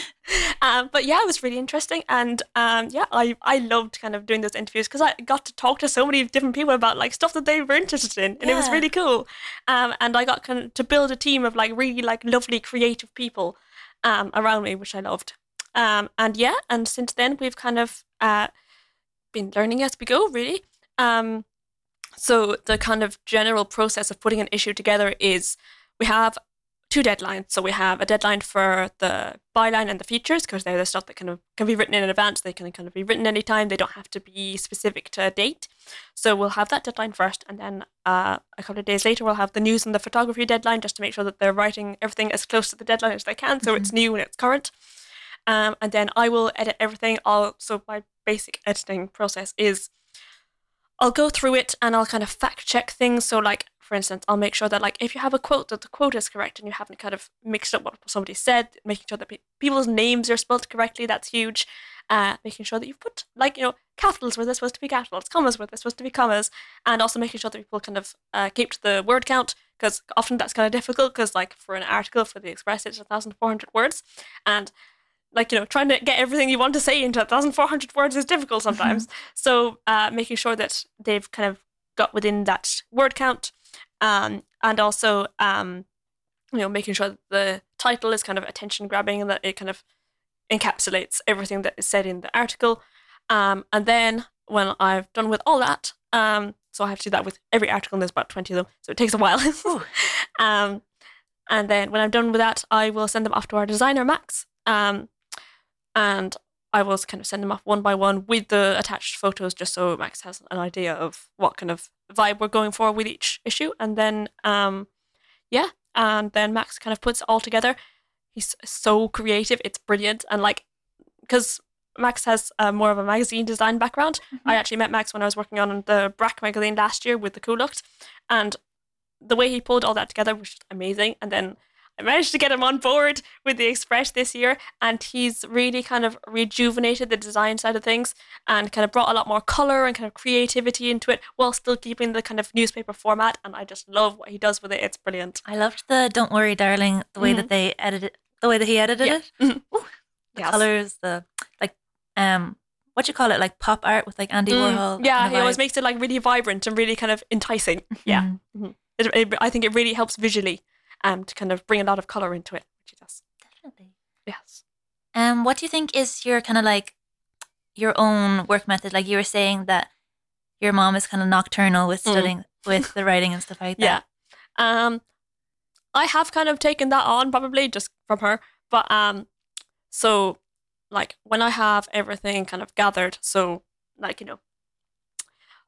um, but yeah, it was really interesting, and um, yeah, I I loved kind of doing those interviews because I got to talk to so many different people about like stuff that they were interested in, and it was really cool. Um, and I got kind of to build a team of like really like lovely creative people um around me, which I loved. Um, and yeah, and since then we've kind of uh been learning as we go, really. Um, so the kind of general process of putting an issue together is we have two deadlines. So we have a deadline for the byline and the features because they're the stuff that kind of can be written in advance. They can kind of be written anytime. They don't have to be specific to a date. So we'll have that deadline first, and then uh, a couple of days later we'll have the news and the photography deadline just to make sure that they're writing everything as close to the deadline as they can, so it's new and it's current. Um, and then I will edit everything. I'll so my basic editing process is I'll go through it and I'll kind of fact check things. So like for instance, I'll make sure that like if you have a quote that the quote is correct and you haven't kind of mixed up what somebody said, making sure that pe- people's names are spelled correctly, that's huge. Uh, making sure that you've put like you know capitals where they're supposed to be capitals, commas where they're supposed to be commas, and also making sure that people kind of uh, keep to the word count because often that's kind of difficult because like for an article for the Express it's 1,400 words, and like you know trying to get everything you want to say into 1400 words is difficult sometimes. So uh, making sure that they've kind of got within that word count um, and also um, you know making sure that the title is kind of attention grabbing and that it kind of encapsulates everything that is said in the article. Um, and then when i've done with all that um, so i have to do that with every article and there's about 20 of them so it takes a while. Um, and then when i'm done with that i will send them off to our designer max. Um, and I will kind of send them off one by one with the attached photos, just so Max has an idea of what kind of vibe we're going for with each issue. And then, um, yeah, and then Max kind of puts it all together. He's so creative; it's brilliant, and like, because Max has uh, more of a magazine design background. I actually met Max when I was working on the Brack magazine last year with the Chuallacht, and the way he pulled all that together was just amazing. And then I managed to get him on board with the Express this year, and he's really kind of rejuvenated the design side of things and kind of brought a lot more color and kind of creativity into it while still keeping the kind of newspaper format. And I just love what he does with it. It's brilliant. I loved the "Don't Worry, Darling" the way that they edited the way that he edited Yeah. it. Mhm. Ooh, the Yes. colors, the like, um, what you call it, like pop art with like Andy Mm, Warhol. yeah, kind he always makes it like really vibrant and really kind of enticing. Yeah, Mhm. it, it, I think it really helps visually um, to kind of bring a lot of color into it, which it does. Definitely. Yes. Um, what do you think is your kind of like your own work method? Like you were saying that your mom is kind of nocturnal with Mm. studying with the writing and stuff like that. Yeah. Um, I have kind of taken that on probably just from her, but um, so like when I have everything kind of gathered, so like you know,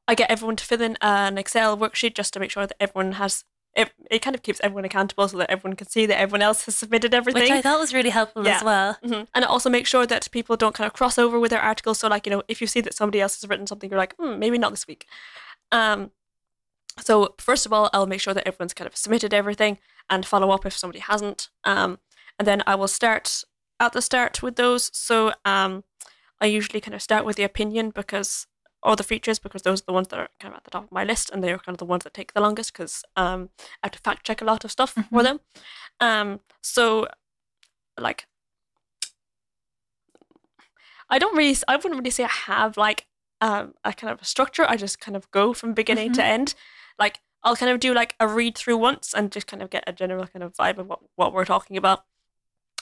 I get everyone to fill in an Excel worksheet just to make sure that everyone has. It, it kind of keeps everyone accountable so that everyone can see that everyone else has submitted everything. Which I thought was really helpful Yeah. as well. Mhm. And it also makes sure that people don't kind of cross over with their articles. So, like, you know, if you see that somebody else has written something, you're like, hmm, maybe not this week. Um, so, first of all, I'll make sure that everyone's kind of submitted everything and follow up if somebody hasn't. Um, and then I will start at the start with those. So, um, I usually kind of start with the opinion because, or the features, because those are the ones that are kind of at the top of my list and they're kind of the ones that take the longest because um, I have to fact check a lot of stuff for Mhm. them. Um, so, like, I don't really, I wouldn't really say I have like um, a kind of a structure. I just kind of go from beginning to end. Like I'll kind of do like a read through once and just kind of get a general kind of vibe of what, what we're talking about.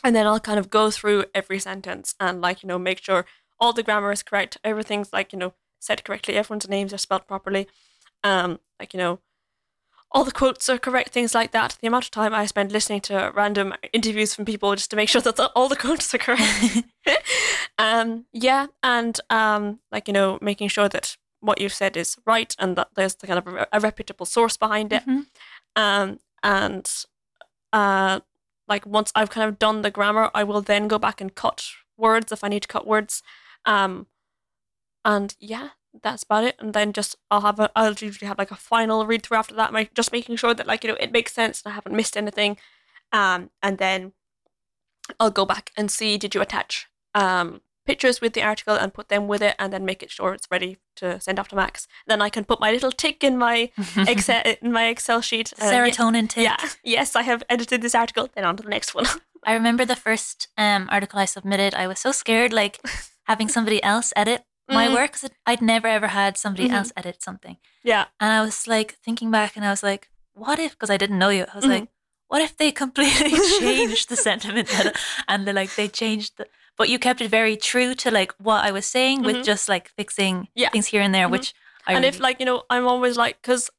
And then I'll kind of go through every sentence and like, you know, make sure all the grammar is correct. Everything's like, you know, said correctly. Everyone's names are spelled properly. Um, like, you know, all the quotes are correct, things like that. The amount of time I spend listening to random interviews from people just to make sure that the, all the quotes are correct. um, yeah, and um, like you know, making sure that what you've said is right and that there's the kind of a, a reputable source behind it. Mhm. Um, and uh, like once I've kind of done the grammar, I will then go back and cut words if I need to cut words. Um, and yeah, that's about it. And then just I'll have a I'll usually have like a final read through after that, like just making sure that like you know it makes sense and I haven't missed anything. Um, and then I'll go back and see did you attach um pictures with the article and put them with it, and then make it sure it's ready to send off to Max. Then I can put my little tick in my Excel in my Excel sheet. uh, yeah- Serotonin tick. yeah. Yes, I have edited this article. Then on to the next one. I remember the first um, article I submitted. I was so scared, like having somebody else edit my Mm. work. 'cause it- I'd never ever had somebody Mhm. else edit something, yeah. and I was like thinking back, and I was like, what if? Because I didn't know you. I was Mhm. like, what if they completely changed the sentiment that- and they like they changed the. But you kept it very true to like what I was saying with Mhm. just like fixing Yeah. things here and there, Mhm. which I and if like you know, I'm always like, because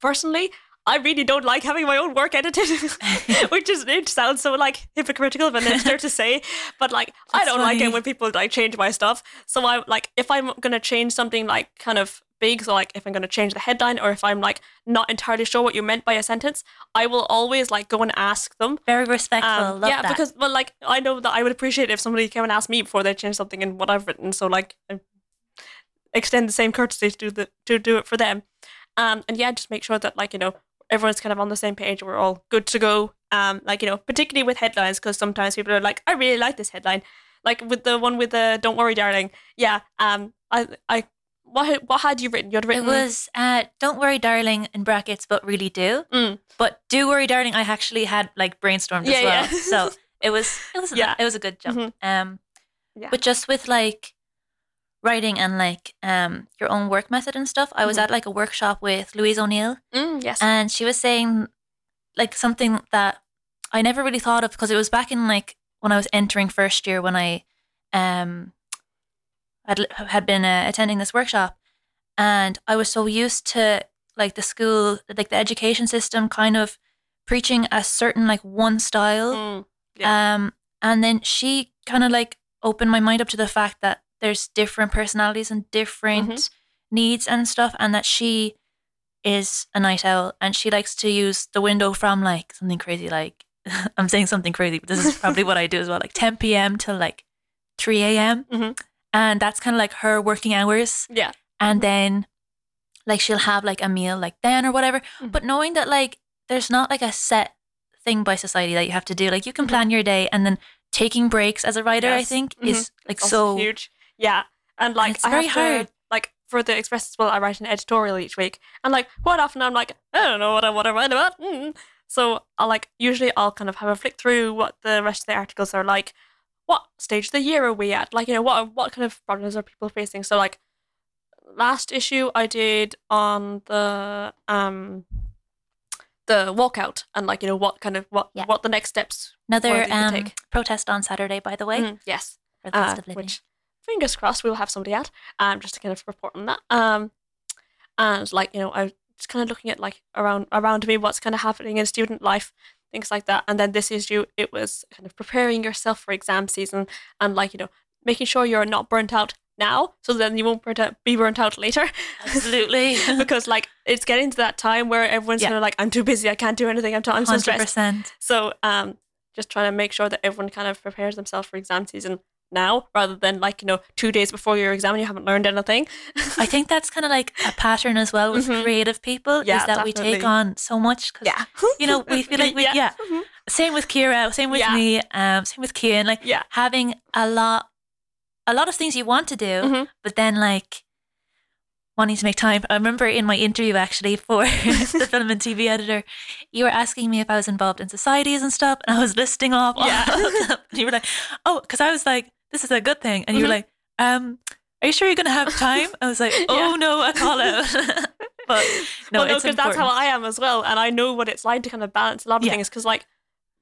personally, I really don't like having my own work edited, which is it sounds so like hypocritical of an editor to say, but like I don't like it when people like change my stuff. So I like if I'm gonna change something like kind of big, so like if I'm gonna change the headline or if I'm like not entirely sure what you meant by a sentence, I will always like go and ask them. Very respectful. Um, Love yeah, that. because well, like I know that I would appreciate if somebody came and asked me before they changed something in what I've written. So like, I extend the same courtesy to do the to do it for them. Um, and yeah, just make sure that like you know everyone's kind of on the same page. We're all good to go. Um, like you know, particularly with headlines, because sometimes people are like, I really like this headline. Like with the one with the "Don't worry, darling." Yeah. Um, I I what had- what had you written? You had written it was uh, "Don't worry, darling" in brackets, but really do. Mm. But "Do worry, darling," I actually had like brainstormed Yeah, as well. yeah. so it was it was Yeah. it was a good jump. Mhm. Um, Yeah. but just with like writing and like um your own work method and stuff, I was Mhm. at like a workshop with Louise O'Neill, Mm, yes. and she was saying like something that I never really thought of because it was back in like when I was entering first year when I um had had been uh, attending this workshop, and I was so used to like the school, like the education system, kind of preaching a certain like one style. Mm, Um, and then she kind of like opened my mind up to the fact that there's different personalities and different Mhm. needs and stuff, and that she is a night owl and she likes to use the window from like something crazy like I'm saying something crazy, but this is probably what I do as well, like 10 p.m. till like 3 a.m. Mhm. And that's kind of like her working hours. yeah. And then like she'll have like a meal like then or whatever. Mhm. But knowing that like there's not like a set thing by society that you have to do. Like you can Mhm. plan your day and then taking breaks as a writer, I Yes. think, Mhm. is like It's so huge. Yeah, and like it's I very have to. Like for the Express as well, I write an editorial each week, and like quite often I'm like, I don't know what I want to write about. Mm. So I like usually I'll kind of have a flick through what the rest of the articles are like. What stage of the year are we at? Like you know what what kind of problems are people facing? So like last issue I did on the um the walkout and like you know what kind of what Yeah. what the next steps another What did you um, protest on Saturday, by the way, Mm, yes for the cost uh, of living. which fingers crossed we'll have somebody at um just to kind of report on that um and like you know I was just kind of looking at like around around me what's kind of happening in student life things like that and then this issue it was kind of preparing yourself for exam season and like you know making sure you're not burnt out now so then you won't burnt out, be burnt out later Absolutely. because like it's getting to that time where everyone's Yeah. kind of like I'm too busy I can't do anything I'm, t- I'm so stressed 100%. so um, just trying to make sure that everyone kind of prepares themselves for exam season now, rather than like you know two days before your exam and you haven't learned anything. I think that's kind of like a pattern as well with Mhm. creative people Yeah, is that we take on so much. 'cause, You know, we feel like we, yeah. Mhm. Same with Kira, same with Yeah. me, um, same with Kian. Like yeah, having a lot, a lot of things you want to do, Mhm. but then like wanting to make time. I remember in my interview actually for the film and TV editor, you were asking me if I was involved in societies and stuff, and I was listing off. all Yeah. of them. you were like, "Oh," because I was like, "This is a good thing," and you were Mhm. like, "Um, are you sure you're gonna have time?" I was like, "Oh no, I call out." but no, well, no, because that's how. I am as well, and I know what it's like to kind of balance a lot of Yeah. things. Because like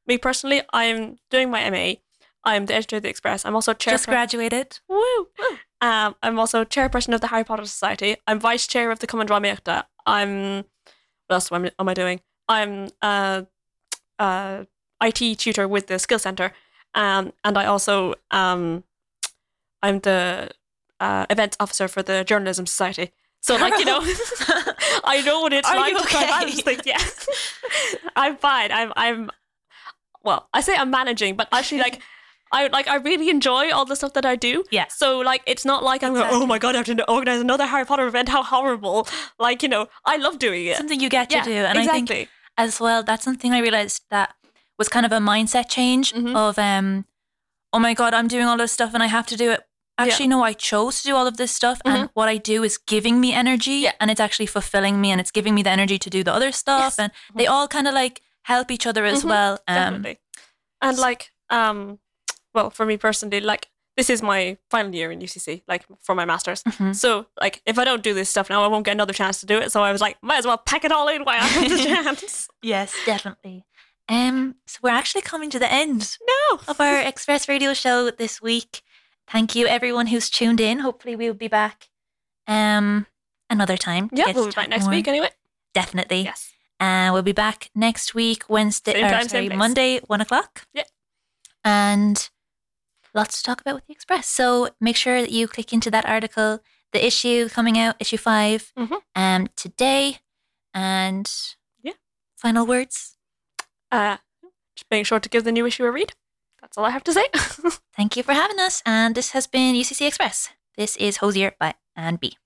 me personally, I'm doing my MA. I'm the editor of the Express. I'm also chair. just graduated. Woo! Um, I'm also chairperson of the Harry Potter Society. I'm vice chair of the Cumann Dramaíochta. I'm what else am I, am I doing? I'm uh, uh, IT tutor with the Skill Center, um, and I also um, I'm the uh, events officer for the Journalism Society. So like you know, I know what it's Are like you to try and okay? balance things. Yeah, I'm fine. I'm I'm well. I say I'm managing, but actually like. I like I really enjoy all the stuff that I do. Yeah. So like it's not like I'm going, oh my god, I have to organize another Harry Potter event. How horrible! Like you know, I love doing it. Something you get to do, and exactly. I think as well that's something i realized that was kind of a mindset change Mhm. of um oh my god i'm doing all this stuff and i have to do it actually no i chose to do all of this stuff and what i do is giving me energy Mm-hmm. Yeah. and it's actually fulfilling me and it's giving me the energy to do the other stuff Yes. and they all kind of like help each other as Mhm. well um Definitely. And like, um, well, for me personally, like this is my final year in UCC, like for my masters. mhm. So like, if I don't do this stuff now, I won't get another chance to do it. So I was like, might as well pack it all in while I have the chance. yes definitely um so we're actually coming to the end No. of our express radio show this week thank you everyone who's tuned in hopefully we'll be back um another time Yeah, we'll be back next more. week anyway. definitely Yes. And we'll be back next week, Wednesday, Same or time, same sorry. Monday, one o'clock. Yeah. And lots to talk about with the Express. So make sure that you click into that article, the issue coming out, issue 5 Mhm. um, today. And Yeah. final words. Uh, just make sure to give the new issue a read. That's all I have to say. Thank you for having us. And this has been UCC Express. This is Hosier by Anne B.